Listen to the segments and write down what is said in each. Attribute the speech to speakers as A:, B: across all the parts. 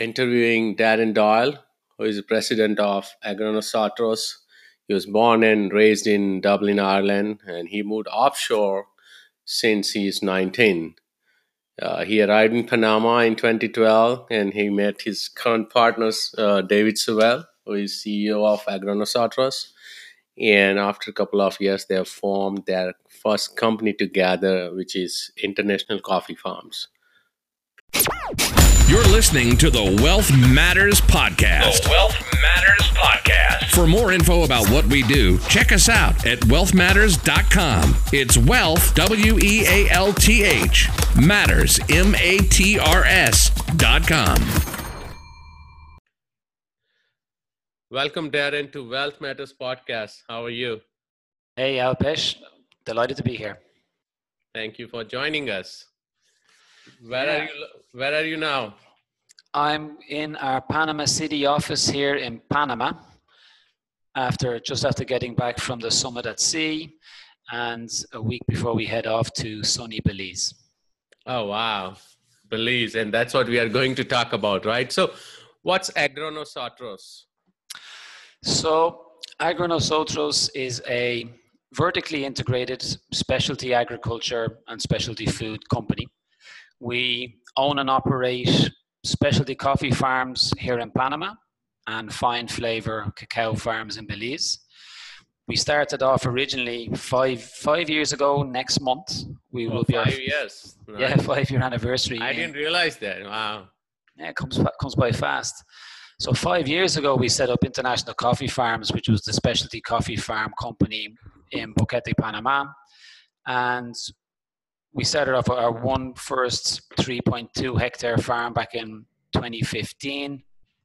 A: interviewing Darren Doyle, who is the president of Agronosotros. He was born and raised in Dublin, Ireland, and he moved offshore since he's 19. Uh, he arrived in Panama in 2012 and he met his current partners, uh, David Sewell, who is CEO of Agronosotros. And after a couple of years, they have formed their first company together, which is International Coffee Farms.
B: You're listening to the Wealth Matters Podcast.
C: The Wealth Matters Podcast.
B: For more info about what we do, check us out at wealthmatters.com. It's wealth, W E A L T H, matters, M A T R S.com.
A: Welcome, Darren, to Wealth Matters Podcast. How are you?
D: Hey, Alpesh. Delighted to be here.
A: Thank you for joining us. Where
D: Yeah.
A: are you? Where are you now?
D: I'm in our Panama City office here in Panama after just after getting back from the summit at sea and a week before we head off to sunny Belize.
A: Oh wow, Belize, and that's what we are going to talk about, right? So, what's Agronosotros?
D: So, Agronosotros is a vertically integrated specialty agriculture and specialty food company. We own and operate specialty coffee farms here in Panama and fine flavor cacao farms in Belize. We started off originally five five years ago. Next month, we
A: Oh,
D: will be our,
A: five years.
D: yeah five year anniversary.
A: I didn't realize that. Wow.
D: yeah, it comes comes by fast. So five years ago, we set up International Coffee Farms, which was the specialty coffee farm company in Boquete, Panama, and we started off our one first 3.2 hectare farm back in 2015,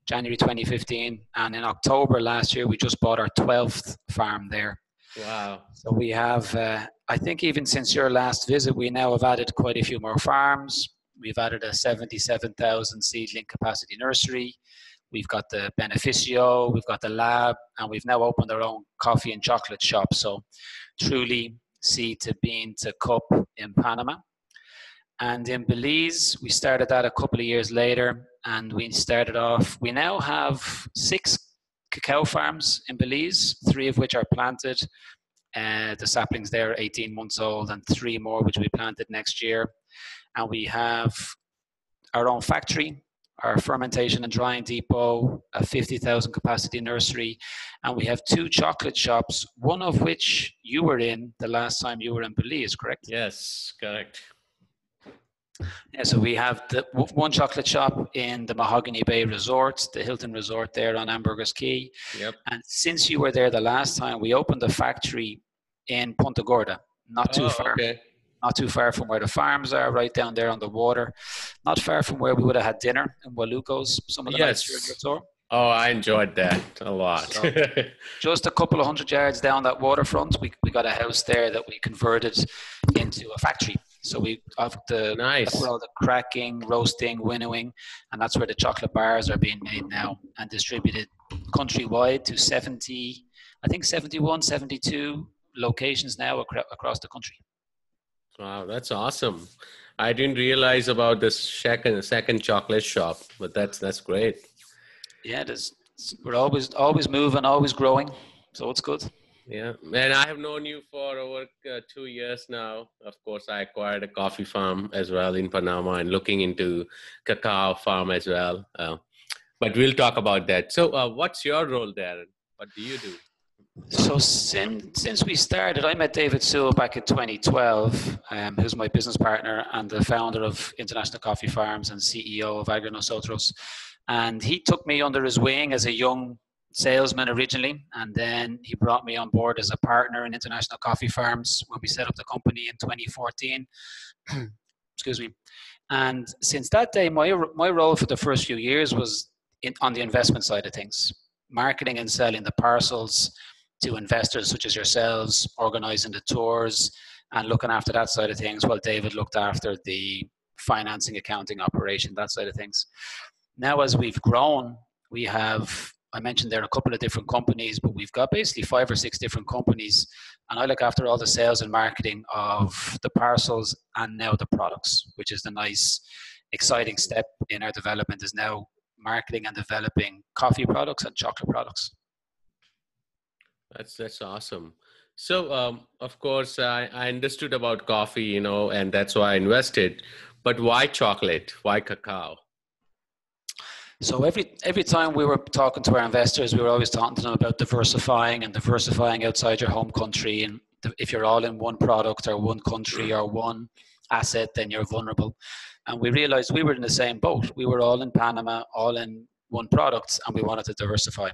D: January 2015, and in October last year, we just bought our 12th farm there.
A: Wow.
D: So we have, uh, I think, even since your last visit, we now have added quite a few more farms. We've added a 77,000 seedling capacity nursery. We've got the beneficio, we've got the lab, and we've now opened our own coffee and chocolate shop. So truly seed to bean to cup in Panama. And in Belize, we started that a couple of years later, and we started off. We now have six cacao farms in Belize, three of which are planted. Uh, the saplings there are 18 months old, and three more which we planted next year. And we have our own factory, our fermentation and drying depot, a 50,000 capacity nursery, and we have two chocolate shops, one of which you were in the last time you were in Belize, correct?
A: Yes, correct.
D: Yeah, so we have the one chocolate shop in the Mahogany Bay Resort, the Hilton Resort there on Ambergris Caye.
A: Yep.
D: And since you were there the last time, we opened a factory in Punta Gorda, not too
A: Oh,
D: far,
A: Okay.
D: Not too far from where the farms are, right down there on the water, not far from where we would have had dinner in Waluco's some of the nights during
A: Yes.
D: your tour.
A: Oh, I enjoyed that a lot.
D: So- Just a couple of hundred yards down that waterfront, we, we got a house there that we converted into a factory. So we have the
A: nice.
D: All the cracking, roasting, winnowing, and that's where the chocolate bars are being made now and distributed countrywide to 70, I think 71, 72 locations now acro- across the country.
A: Wow, that's awesome. I didn't realize about this second second chocolate shop, but that's that's great.
D: Yeah, it is. we're always always moving, always growing, so it's good.
A: Yeah, and I have known you for over uh, two years now. Of course, I acquired a coffee farm as well in Panama and looking into cacao farm as well. Uh, but we'll talk about that. So, uh, what's your role there? What do you do?
D: So since since we started, I met David Sewell back in 2012, um, who's my business partner and the founder of International Coffee Farms and CEO of Agronosotros. And he took me under his wing as a young salesman originally, and then he brought me on board as a partner in International Coffee Farms when we set up the company in 2014. Excuse me. And since that day, my my role for the first few years was in, on the investment side of things, marketing and selling the parcels to investors such as yourselves, organizing the tours and looking after that side of things, while David looked after the financing, accounting, operation, that side of things. Now, as we've grown, we have I mentioned there are a couple of different companies, but we've got basically five or six different companies, and I look after all the sales and marketing of the parcels and now the products, which is the nice, exciting step in our development is now marketing and developing coffee products and chocolate products.
A: That's that's awesome. So, um, of course, I, I understood about coffee, you know, and that's why I invested. But why chocolate? Why cacao?
D: So every every time we were talking to our investors, we were always talking to them about diversifying and diversifying outside your home country. And if you're all in one product or one country or one asset, then you're vulnerable. And we realized we were in the same boat. We were all in Panama, all in one product, and we wanted to diversify.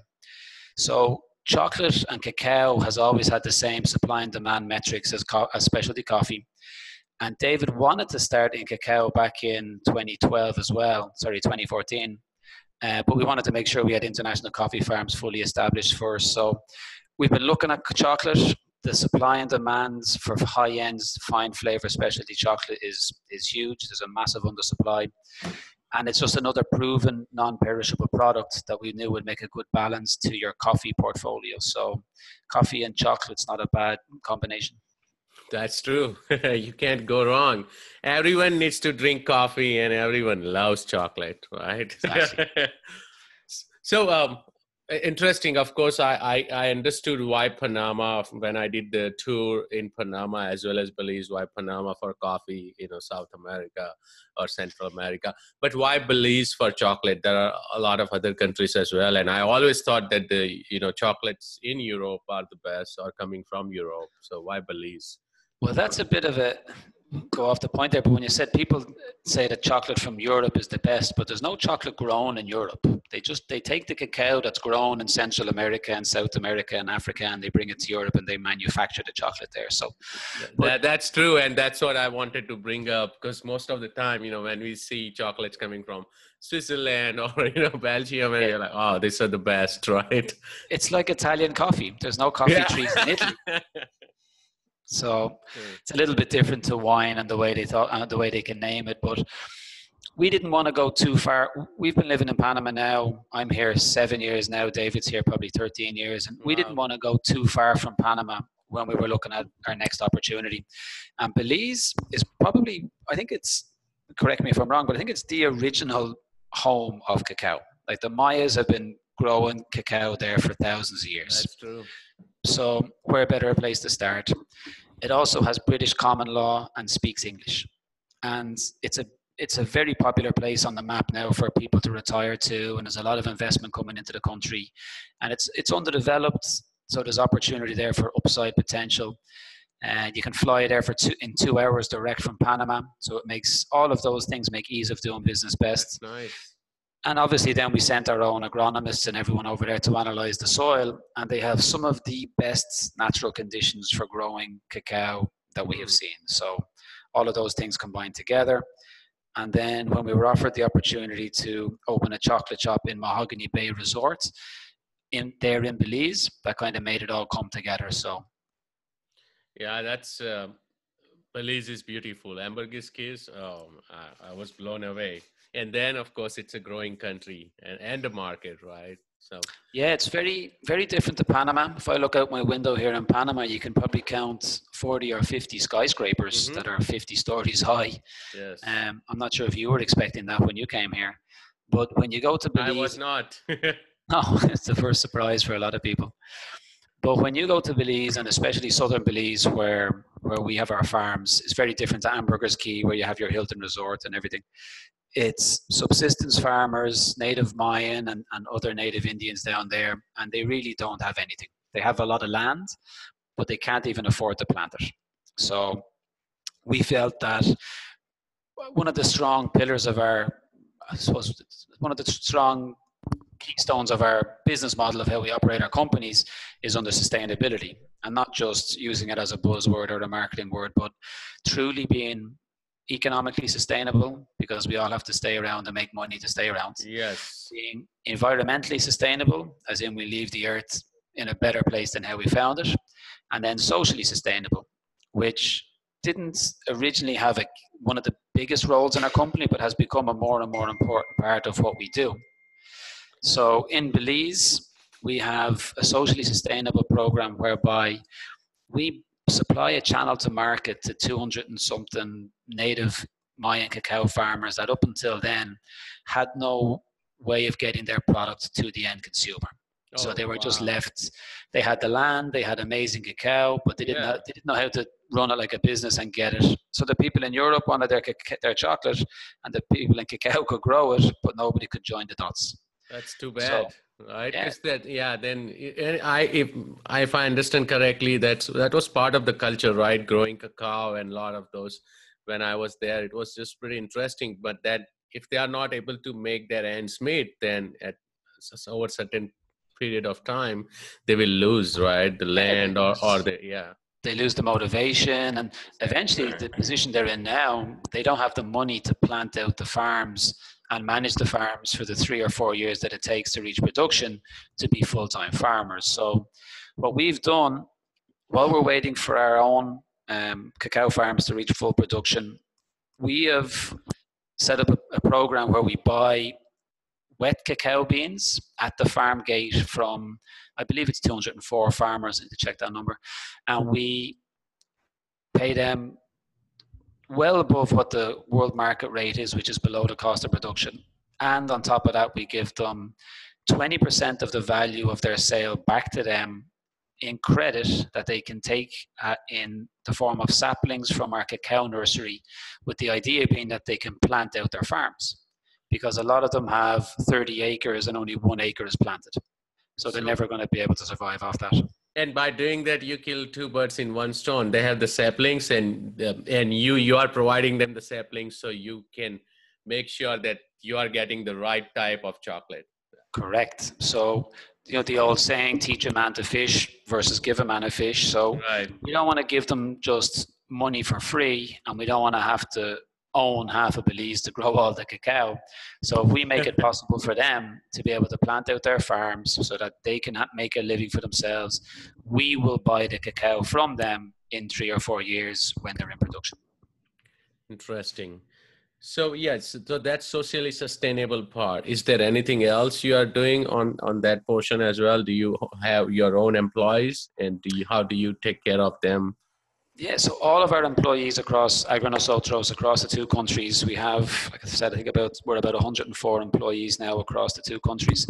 D: So chocolate and cacao has always had the same supply and demand metrics as, co- as specialty coffee. And David wanted to start in cacao back in 2012 as well, sorry, 2014. Uh, but we wanted to make sure we had international coffee farms fully established first. So we've been looking at chocolate. The supply and demand for high-end, fine flavor specialty chocolate is is huge. There's a massive undersupply, and it's just another proven non-perishable product that we knew would make a good balance to your coffee portfolio. So, coffee and chocolate's not a bad combination.
A: That's true. you can't go wrong. Everyone needs to drink coffee and everyone loves chocolate, right? Exactly. so, um, interesting. Of course, I, I, I, understood why Panama when I did the tour in Panama as well as Belize, why Panama for coffee, you know, South America or Central America. But why Belize for chocolate? There are a lot of other countries as well. And I always thought that the, you know, chocolates in Europe are the best or coming from Europe. So why Belize?
D: Well, that's a bit of a go off the point there, but when you said people say that chocolate from Europe is the best, but there's no chocolate grown in Europe. They just they take the cacao that's grown in Central America and South America and Africa, and they bring it to Europe and they manufacture the chocolate there. So
A: but, that, that's true, and that's what I wanted to bring up because most of the time, you know, when we see chocolates coming from Switzerland or you know Belgium, and yeah. you're like, oh, these are the best, right?
D: It's like Italian coffee. There's no coffee yeah. trees in Italy. So it's a little bit different to wine and the way they thought uh, the way they can name it. But we didn't want to go too far. We've been living in Panama now. I'm here seven years now. David's here probably 13 years, and we didn't want to go too far from Panama when we were looking at our next opportunity. And Belize is probably, I think it's, correct me if I'm wrong, but I think it's the original home of cacao. Like the Mayas have been growing cacao there for thousands of years.
A: That's true.
D: So, where better a place to start? It also has British common law and speaks English, and it's a it's a very popular place on the map now for people to retire to, and there's a lot of investment coming into the country, and it's it's underdeveloped, so there's opportunity there for upside potential. And you can fly there for two, in two hours direct from Panama, so it makes all of those things make ease of doing business best.
A: That's nice
D: and obviously then we sent our own agronomists and everyone over there to analyze the soil and they have some of the best natural conditions for growing cacao that we have mm. seen. So all of those things combined together. And then when we were offered the opportunity to open a chocolate shop in mahogany bay resort in there in belize that kind of made it all come together. So
A: yeah that's uh, belize is beautiful. Ambergris cays oh, I, I was blown away. And then of course it's a growing country and, and a market right? So
D: yeah it's very very different to panama. If i look out my window here in panama you can probably count 40 or 50 skyscrapers mm-hmm. that are 50 stories high.
A: Yes.
D: Um, i'm not sure if you were expecting that when you came here but when you go to belize
A: i was not.
D: No it's the first surprise for a lot of people. But when you go to Belize, and especially southern Belize, where where we have our farms, it's very different to Ambergris Caye, where you have your Hilton Resort and everything it's subsistence farmers, native Mayan and, and other native Indians down there, and they really don't have anything. They have a lot of land, but they can't even afford to plant it. So we felt that one of the strong pillars of our, I suppose, one of the strong keystones of our business model of how we operate our companies is under sustainability and not just using it as a buzzword or a marketing word, but truly being economically sustainable because we all have to stay around and make money to stay around.
A: Yes.
D: Being environmentally sustainable, as in we leave the earth in a better place than how we found it. And then socially sustainable, which didn't originally have a, one of the biggest roles in our company, but has become a more and more important part of what we do. So in Belize, we have a socially sustainable program whereby we supply a channel to market to 200 and something native Mayan cacao farmers that up until then had no way of getting their product to the end consumer. Oh, so they were wow. just left. They had the land, they had amazing cacao, but they didn't. Yeah. Have, they didn't know how to run it like a business and get it. So the people in Europe wanted their their chocolate, and the people in cacao could grow it, but nobody could join the dots.
A: That's too bad. So, right yeah. is that yeah then eh, i if if i understand correctly that's that was part of the culture right? Growing cacao and a lot of those. When i was there it was just pretty interesting but that if they are not able to make their ends meet then at over certain period of time they will lose right? The land or or the yeah
D: they lose the motivation and eventually the position they're in now they don't have the money to plant out the farms and manage the farms for the three or four years that it takes to reach production to be full-time farmers. So what we've done while we're waiting for our own um, cacao farms to reach full production, we have set up a, a program where we buy wet cacao beans at the farm gate from I believe it's 204 farmers I need to check that number, and we pay them well above what the world market rate is, which is below the cost of production. And on top of that, we give them 20% of the value of their sale back to them in credit that they can take uh, in the form of saplings from our cacao nursery, with the idea being that they can plant out their farms. Because a lot of them have 30 acres and only one acre is planted. So they're never going to be able to survive off that.
A: And by doing that you kill two birds in one stone. They have the saplings and uh, and you you are providing them the saplings so you can make sure that you are getting the right type of chocolate.
D: Correct. So you know the old saying teach a man to fish versus give a man a fish. So right. we don't want to give them just money for free and we don't want to have to own half of Belize to grow all the cacao. So if we make it possible for them to be able to plant out their farms so that they can make a living for themselves, we will buy the cacao from them in three or four years when they're in production.
A: Interesting. So yes, so that's socially sustainable part. Is there anything else you are doing on on that portion as well? Do you have your own employees, and do you how do you take care of them?
D: Yeah, so all of our employees across Agronosotros, across the two countries, we have, like I said, I think about we're about 104 employees now across the two countries.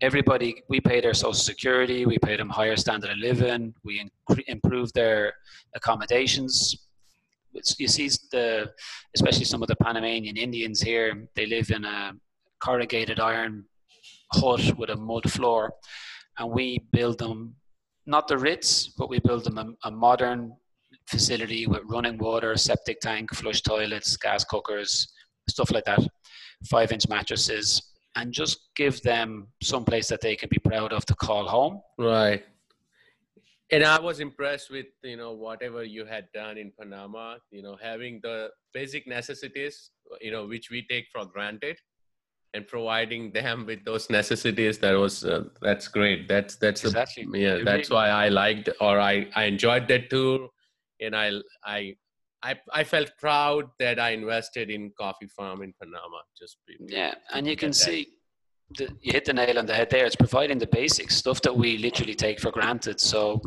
D: Everybody, we pay their social security, we pay them higher standard of living, we improve their accommodations. It's, you see, the especially some of the Panamanian Indians here, they live in a corrugated iron hut with a mud floor, and we build them not the Ritz, but we build them a, a modern facility with running water, septic tank, flush toilets, gas cookers, stuff like that, five inch mattresses, and just give them some place that they can be proud of to call home.
A: Right. And I was impressed with you know whatever you had done in Panama. You know, having the basic necessities, you know, which we take for granted, and providing them with those necessities. That was uh, that's great. That's that's exactly. yeah. That's why I liked or I I enjoyed that tour and I I I, I felt proud that I invested in coffee farm in Panama. Just
D: yeah, and you can see the, you hit the nail on the head there. It's providing the basics stuff that we literally take for granted. So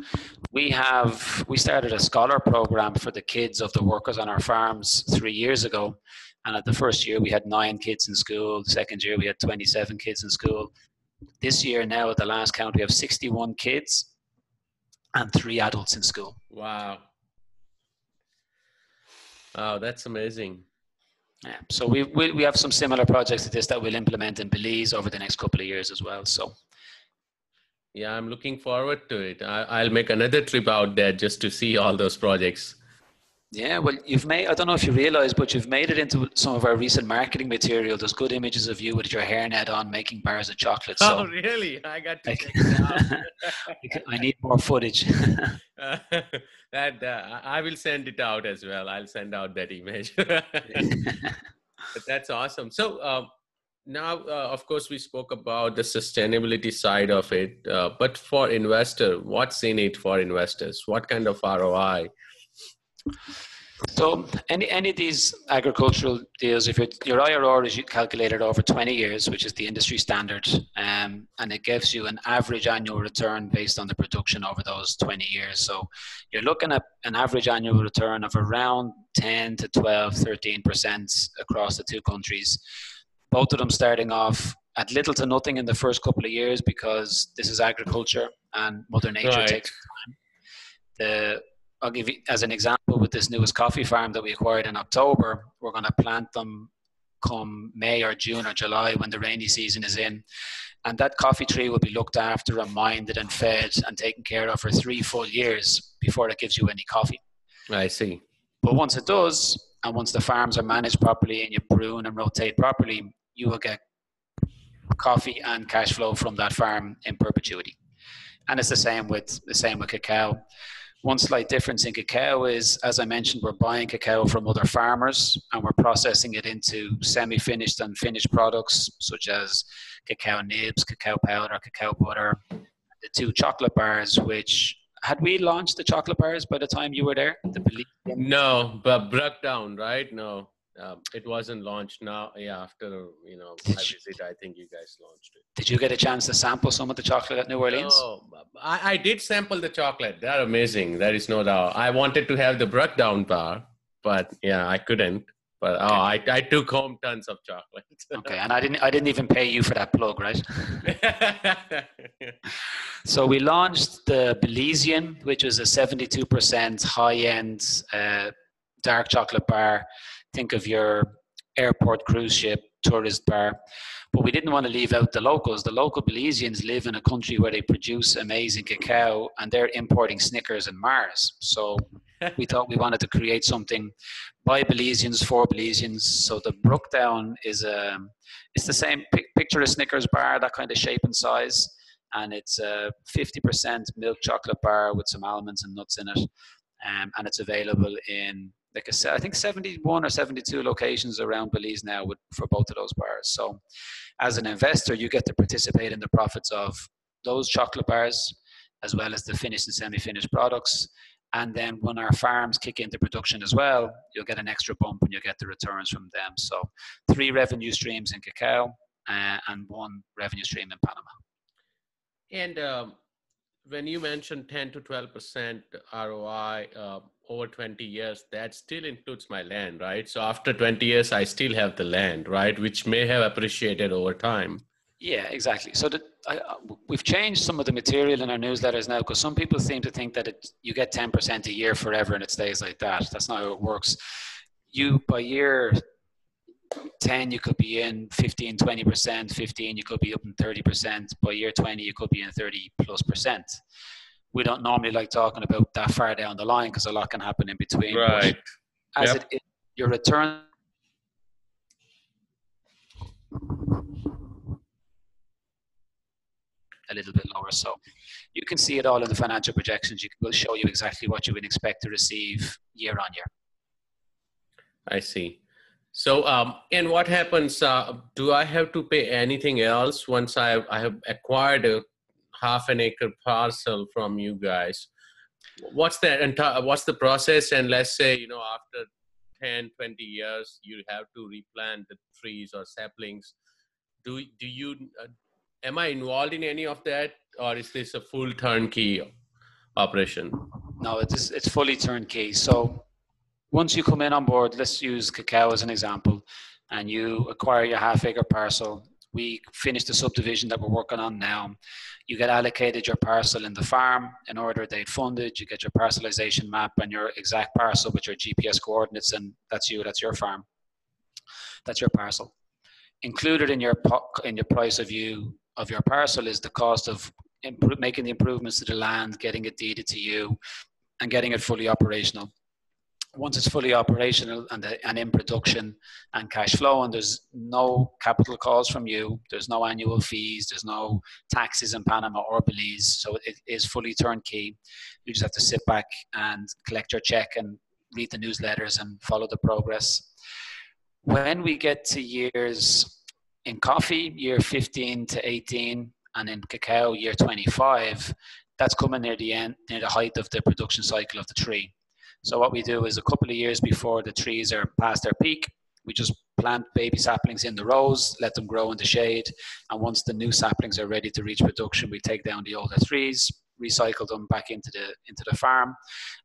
D: we have we started a scholar program for the kids of the workers on our farms three years ago, and at the first year we had nine kids in school. The second year we had twenty seven kids in school. This year now at the last count we have sixty one kids and three adults in school.
A: Wow. Wow, that's amazing.
D: Yeah, so we, we, we have some similar projects to this that we'll implement in Belize over the next couple of years as well. So,
A: yeah, I'm looking forward to it. I, I'll make another trip out there just to see all those projects.
D: Yeah, well, you've made, I don't know if you realize, but you've made it into some of our recent marketing material. There's good images of you with your hairnet on making bars of chocolate. So
A: oh, really? I got to
D: I,
A: check it out.
D: I need more footage.
A: Uh, that uh, I will send it out as well. I'll send out that image. but that's awesome. So um, now, uh, of course, we spoke about the sustainability side of it. Uh, but for investor, what's in it for investors? What kind of ROI?
D: So any any of these agricultural deals, if your your IRR is calculated over 20 years, which is the industry standard, um, and it gives you an average annual return based on the production over those 20 years. So you're looking at an average annual return of around 10 to 12, 13 percent across the two countries. Both of them starting off at little to nothing in the first couple of years because this is agriculture and Mother Nature
A: Right.
D: takes time. The I'll give you as an example with this newest coffee farm that we acquired in October. We're going to plant them come May or June or July when the rainy season is in. And that coffee tree will be looked after and minded and fed and taken care of for three full years before it gives you any coffee.
A: I see.
D: But once it does, and once the farms are managed properly and you prune and rotate properly, you will get coffee and cash flow from that farm in perpetuity. And it's the same with the same with cacao. One slight difference in cacao is, as I mentioned, we're buying cacao from other farmers and we're processing it into semi-finished and finished products such as cacao nibs, cacao powder, cacao butter, the two chocolate bars, which had we launched the chocolate bars by the time you were there? The
A: No, but broke down, right? No, um, it wasn't launched now. Yeah, after you know my
D: you-
A: visit, I think you guys launched it.
D: Did you get a chance to sample some of the chocolate at New Orleans?
A: No, I, I did sample the chocolate. They're amazing. There is no doubt. I wanted to have the broke down bar, but yeah, I couldn't. But oh, I, I took home tons of chocolate.
D: Okay, and I didn't I didn't even pay you for that plug, right? So we launched the Belizean, which was a 72% high-end uh, dark chocolate bar. Think of your airport cruise ship tourist bar. But we didn't want to leave out the locals. The local Belizeans live in a country where they produce amazing cacao and they're importing Snickers and Mars. So we thought we wanted to create something by Belizeans for Belizeans. So the Brukdown is a, it's the same picture a Snickers bar, that kind of shape and size and it's a 50% milk chocolate bar with some almonds and nuts in it. Um, and it's available in, like I said, I think 71 or 72 locations around Belize now with, for both of those bars. So, as an investor, you get to participate in the profits of those chocolate bars, as well as the finished and semi finished products. And then when our farms kick into production as well, you'll get an extra bump and you'll get the returns from them. So, three revenue streams in cacao uh, and one revenue stream in Panama.
A: and um, when you mentioned 10 to 12 percent ROI uh, over 20 years, that still includes my land, right? So after 20 years, I still have the land, right, which may have appreciated over time.
D: Yeah, exactly. So the, I, we've changed some of the material in our newsletters now because some people seem to think that it, you get 10% a year forever and it stays like that. That's not how it works. You, by year 10, you could be in 15, 20%, 15, you could be up in 30%. By year 20, you could be in 30 plus percent. We don't normally like talking about that far down the line because a lot can happen in between. but
A: Right.
D: As
A: Yep.
D: it, it, your return a little bit lower. So you can see it all in the financial projections. You will show you exactly what you would expect to receive year on year.
A: I see. So, um, and what happens? Uh, do I have to pay anything else once I I have acquired a half an acre parcel from you guys? What's the entire? What's the process? And let's say you know after 10, 20 years, you have to replant the trees or saplings. Do do you? Uh, am I involved in any of that, or is this a full turnkey operation?
D: No, it's it's fully turnkey. So once you come in on board, let's use cacao as an example, and you acquire your half acre parcel. We finish the subdivision that we're working on now. You get allocated your parcel in the farm in order date funded. You get your parcelization map and your exact parcel with your GPS coordinates, and that's you. That's your farm. That's your parcel. Included in your in your price of you of your parcel is the cost of making the improvements to the land, getting it deeded to you, and getting it fully operational. Once it's fully operational and, the, and in production and cash flow, and there's no capital calls from you, there's no annual fees, there's no taxes in Panama or Belize, so it is fully turnkey. You just have to sit back and collect your check and read the newsletters and follow the progress. When we get to years in coffee, year 15 to 18, and in cacao, year 25, that's coming near the end, near the height of the production cycle of the tree. So what we do is a couple of years before the trees are past their peak, we just plant baby saplings in the rows, let them grow in the shade, and once the new saplings are ready to reach production, we take down the older trees, recycle them back into the into the farm,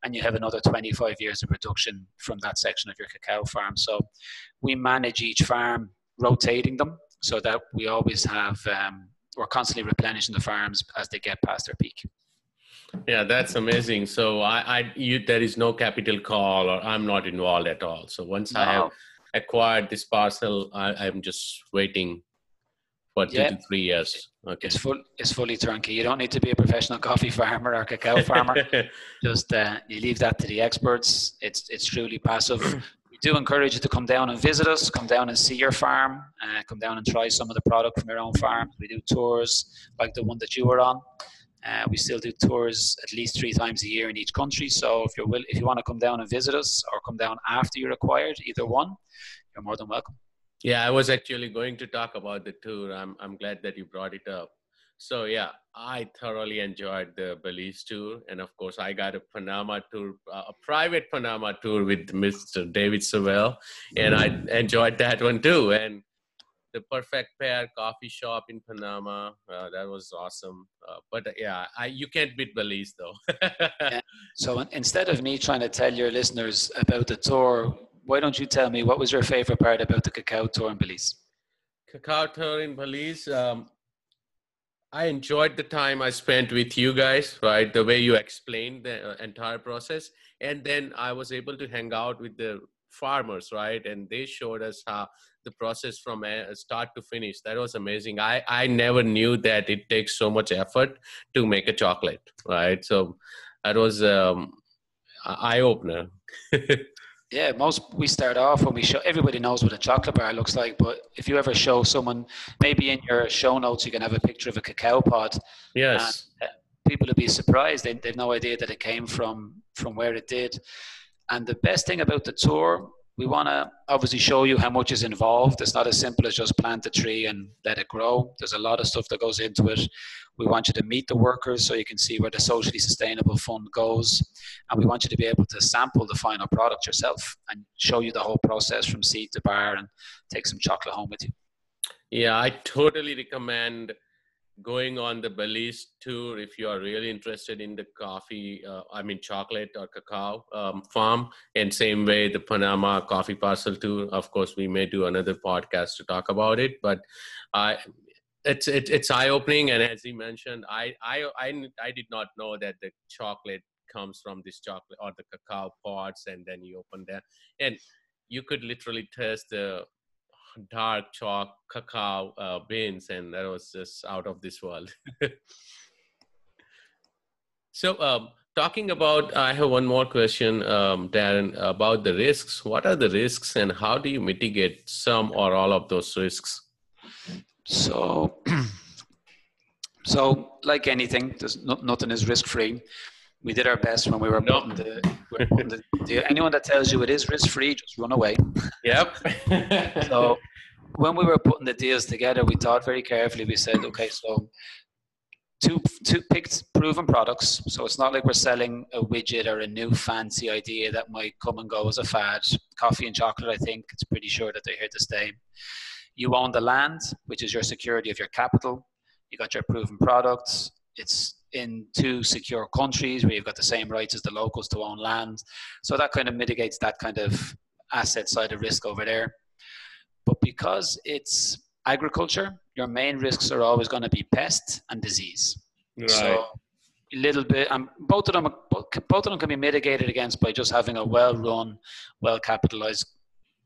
D: and you have another 25 years of production from that section of your cacao farm. So we manage each farm, rotating them so that we always have um, we're constantly replenishing the farms as they get past their peak.
A: Yeah, that's amazing. So I, I, you, there is no capital call, or I'm not involved at all. So once no. I have acquired this parcel, I, am just waiting for two yeah. to three years.
D: Okay, it's full, it's fully turnkey. You don't need to be a professional coffee farmer or cacao farmer. just uh, you leave that to the experts. It's it's truly passive. we do encourage you to come down and visit us. Come down and see your farm. Uh, come down and try some of the product from your own farm. We do tours like the one that you were on. Uh, we still do tours at least three times a year in each country. So if you're will, if you want to come down and visit us or come down after you're acquired, either one, you're more than welcome.
A: Yeah, I was actually going to talk about the tour. I'm I'm glad that you brought it up. So yeah, I thoroughly enjoyed the Belize tour, and of course, I got a Panama tour, uh, a private Panama tour with Mr. David Savell, and I enjoyed that one too. And the perfect pair coffee shop in Panama. Uh, that was awesome. Uh, but uh, yeah, I, you can't beat Belize though.
D: yeah. So instead of me trying to tell your listeners about the tour, why don't you tell me what was your favorite part about the cacao tour in Belize?
A: Cacao tour in Belize. Um, I enjoyed the time I spent with you guys, right? The way you explained the uh, entire process. And then I was able to hang out with the farmers, right? And they showed us how the process from start to finish. That was amazing. I, I never knew that it takes so much effort to make a chocolate, right? So that was um, eye opener.
D: yeah, most we start off when we show everybody knows what a chocolate bar looks like, but if you ever show someone, maybe in your show notes you can have a picture of a cacao pod.
A: Yes.
D: And, uh, people would be surprised. They, they've no idea that it came from from where it did. And the best thing about the tour we want to obviously show you how much is involved. It's not as simple as just plant a tree and let it grow. There's a lot of stuff that goes into it. We want you to meet the workers so you can see where the socially sustainable fund goes. And we want you to be able to sample the final product yourself and show you the whole process from seed to bar and take some chocolate home with you.
A: Yeah, I totally recommend going on the Belize tour if you are really interested in the coffee, uh, I mean chocolate or cacao um, farm. And same way the Panama coffee parcel tour. Of course, we may do another podcast to talk about it, but I. it's it, it's eye opening, and as he mentioned, I, I I I did not know that the chocolate comes from this chocolate or the cacao pods, and then you open them, and you could literally taste the dark chalk cacao uh, beans, and that was just out of this world. so, um, talking about, I have one more question, um, Darren, about the risks. What are the risks, and how do you mitigate some or all of those risks?
D: So, so like anything, there's no, nothing is risk free we did our best when we were no. putting, the, we putting the, the, anyone that tells you it is risk free just run away.
A: Yep.
D: So when we were putting the deals together we thought very carefully. We said okay so two two picked proven products. So it's not like we're selling a widget or a new fancy idea that might come and go as a fad. Coffee and chocolate i think it's pretty sure that they're here to stay. You own the land which is your security of your capital. You got your proven products. It's in two secure countries where you've got the same rights as the locals to own land. So that kind of mitigates that kind of asset side of risk over there. But because it's agriculture, your main risks are always going to be pest and disease. Right. So a little bit, and both of them, both of them can be mitigated against by just having a well-run, well-capitalized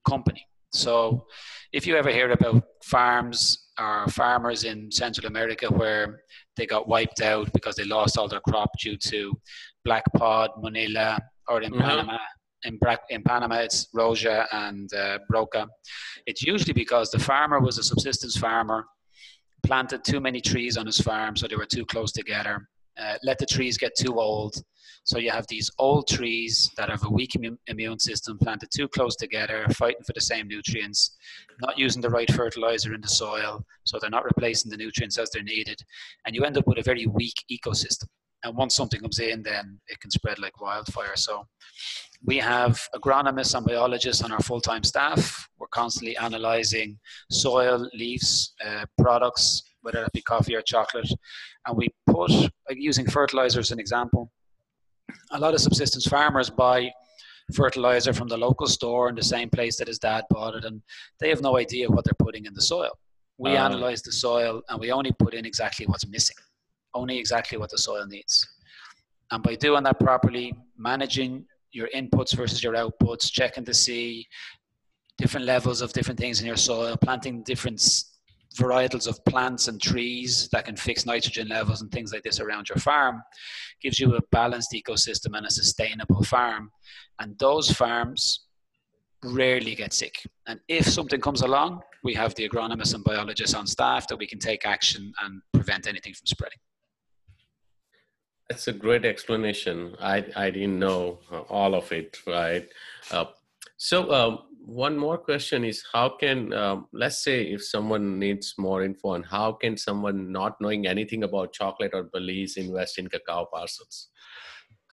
D: company. So, if you ever hear about farms or farmers in Central America where they got wiped out because they lost all their crop due to black pod, Monilia, or in mm-hmm. Panama, in, in Panama, it's Roya and uh, Broca. It's usually because the farmer was a subsistence farmer, planted too many trees on his farm, so they were too close together. Uh, let the trees get too old. So you have these old trees that have a weak immune, immune system planted too close together, fighting for the same nutrients, not using the right fertilizer in the soil, so they're not replacing the nutrients as they're needed. And you end up with a very weak ecosystem. And once something comes in, then it can spread like wildfire. So we have agronomists and biologists on our full-time staff. We're constantly analyzing soil, leaves, uh, products, whether it be coffee or chocolate, and we put, like using fertilizer as an example, a lot of subsistence farmers buy fertilizer from the local store in the same place that his dad bought it, and they have no idea what they're putting in the soil. We uh, analyze the soil and we only put in exactly what's missing, only exactly what the soil needs. And by doing that properly, managing your inputs versus your outputs, checking to see different levels of different things in your soil, planting different varietals of plants and trees that can fix nitrogen levels and things like this around your farm gives you a balanced ecosystem and a sustainable farm. And those farms rarely get sick. And if something comes along, we have the agronomists and biologists on staff that we can take action and prevent anything from spreading.
A: That's a great explanation. I, I didn't know all of it, right? Uh, so, um, one more question is how can um, let's say if someone needs more info on how can someone not knowing anything about chocolate or belize invest in cacao parcels?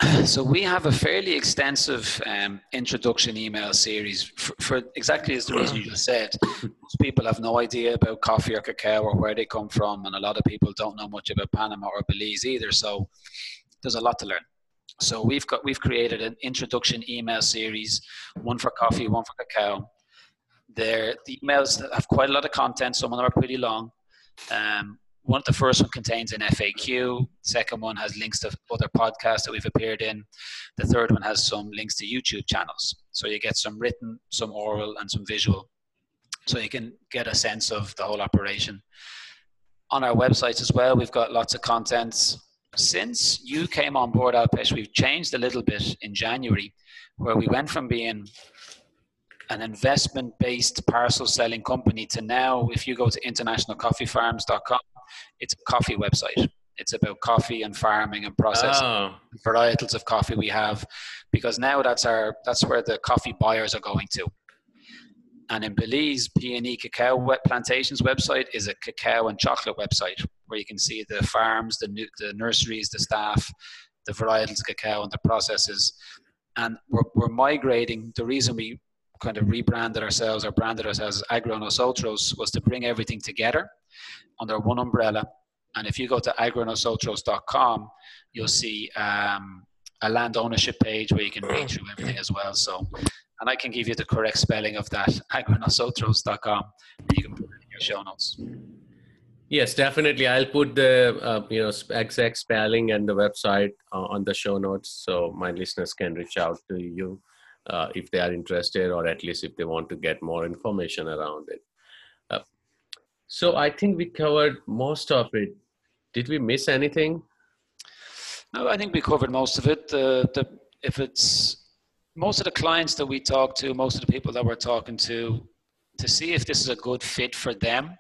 D: So we have a fairly extensive um, introduction email series for, for, exactly as the reason you just said. Most people have no idea about coffee or cacao or where they come from and a lot of people don't know much about panama or belize either so there's a lot to learn so we've got we've created an introduction email series, one for coffee, one for cacao. They're, the emails have quite a lot of content. Some of them are pretty long. Um, one the first one contains an FAQ. Second one has links to other podcasts that we've appeared in. The third one has some links to YouTube channels. So you get some written, some oral, and some visual. So you can get a sense of the whole operation. On our websites as well, we've got lots of content since you came on board Alpesh, we've changed a little bit in January, where we went from being an investment based parcel selling company to now, if you go to internationalcoffeefarms.com, it's a coffee website. It's about coffee and farming and processing oh. varietals of coffee we have, because now that's our that's where the coffee buyers are going to. And in Belize, P&E Cacao Plantations website is a cacao and chocolate website where you can see the farms, the, the nurseries, the staff, the varietals of cacao and the processes. And we're, we're migrating. The reason we kind of rebranded ourselves or branded ourselves as Agro Nosotros was to bring everything together under one umbrella. And if you go to agronosotros.com, you'll see um, a land ownership page where you can read through everything as well. So and I can give you the correct spelling of that, agronosotros.com, you can put it in your show notes.
A: Yes, definitely. I'll put the uh, you know exact spelling and the website uh, on the show notes, so my listeners can reach out to you uh, if they are interested, or at least if they want to get more information around it. Uh, so I think we covered most of it. Did we miss anything?
D: No, I think we covered most of it. the, if it's most of the clients that we talk to, most of the people that we're talking to, to see if this is a good fit for them,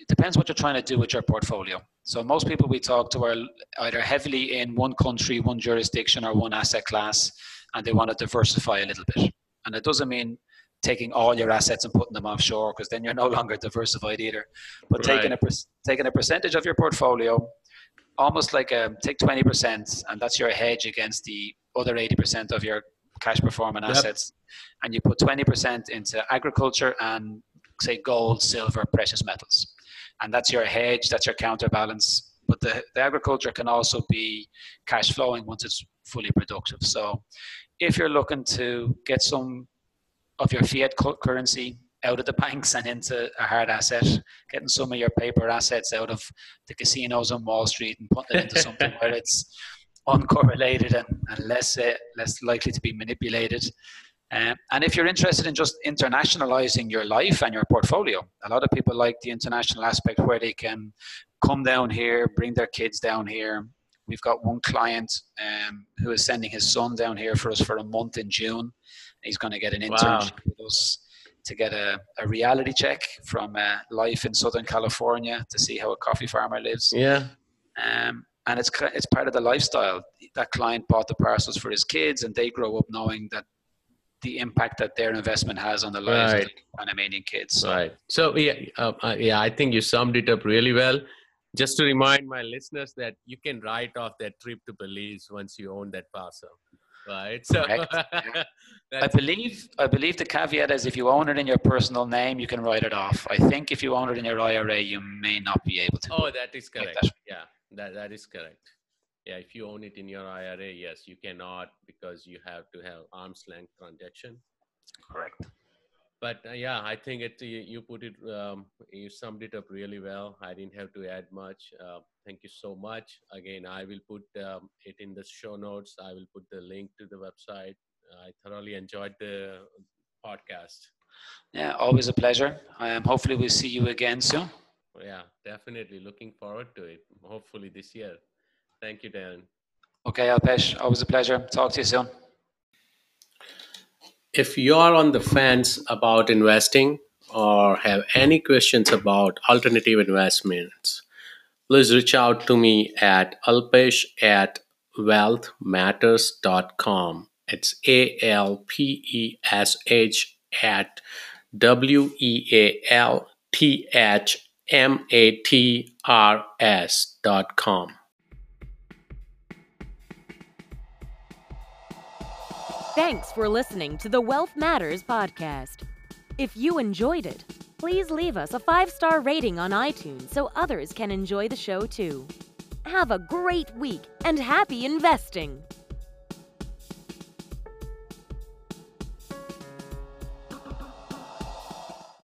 D: it depends what you're trying to do with your portfolio. So most people we talk to are either heavily in one country, one jurisdiction, or one asset class, and they want to diversify a little bit. And it doesn't mean taking all your assets and putting them offshore, because then you're no longer diversified either. But right. taking a taking a percentage of your portfolio, almost like a, um, take 20%, and that's your hedge against the other 80% of your cash performing assets yep. and you put 20% into agriculture and say gold silver precious metals and that's your hedge that's your counterbalance but the, the agriculture can also be cash flowing once it's fully productive so if you're looking to get some of your fiat currency out of the banks and into a hard asset, getting some of your paper assets out of the casinos on Wall Street and putting it into something where it's uncorrelated and, and less uh, less likely to be manipulated. Um, and if you're interested in just internationalizing your life and your portfolio, a lot of people like the international aspect where they can come down here, bring their kids down here, we've got one client um, who is sending his son down here for us for a month in June. He's going to get an internship wow. with us to get a, a reality check from uh, life in Southern California to see how a coffee farmer lives.
A: Yeah.
D: Um, and it's it's part of the lifestyle. That client bought the parcels for his kids, and they grow up knowing that the impact that their investment has on the lives right. of Panamanian kids.
A: So. Right. So yeah, uh, uh, yeah, I think you summed it up really well. Just to remind my listeners that you can write off that trip to Belize once you own that parcel right? So
D: I believe I believe the caveat is if you own it in your personal name, you can write it off. I think if you own it in your IRA, you may not be able to.
A: Oh, that is correct. That. Yeah, that that is correct. Yeah, if you own it in your IRA, yes, you cannot because you have to have arm's length transaction.
D: Correct
A: but uh, yeah, I think it you, you put it um, you summed it up really well. I didn't have to add much. Uh, thank you so much. Again, I will put um, it in the show notes. I will put the link to the website. I thoroughly enjoyed the podcast.
D: Yeah, always a pleasure. Um, hopefully, we'll see you again soon.
A: Yeah, definitely. Looking forward to it. Hopefully this year. Thank you, Dan.
D: Okay, Alpesh. Always a pleasure. Talk to you soon
A: if you are on the fence about investing or have any questions about alternative investments, please reach out to me at alpesh at wealthmatters.com. It's A L P E S H at W E A L T H M A T R S dot com.
E: Thanks for listening to the Wealth Matters podcast. If you enjoyed it, please leave us a five star rating on iTunes so others can enjoy the show too. Have a great week and happy investing!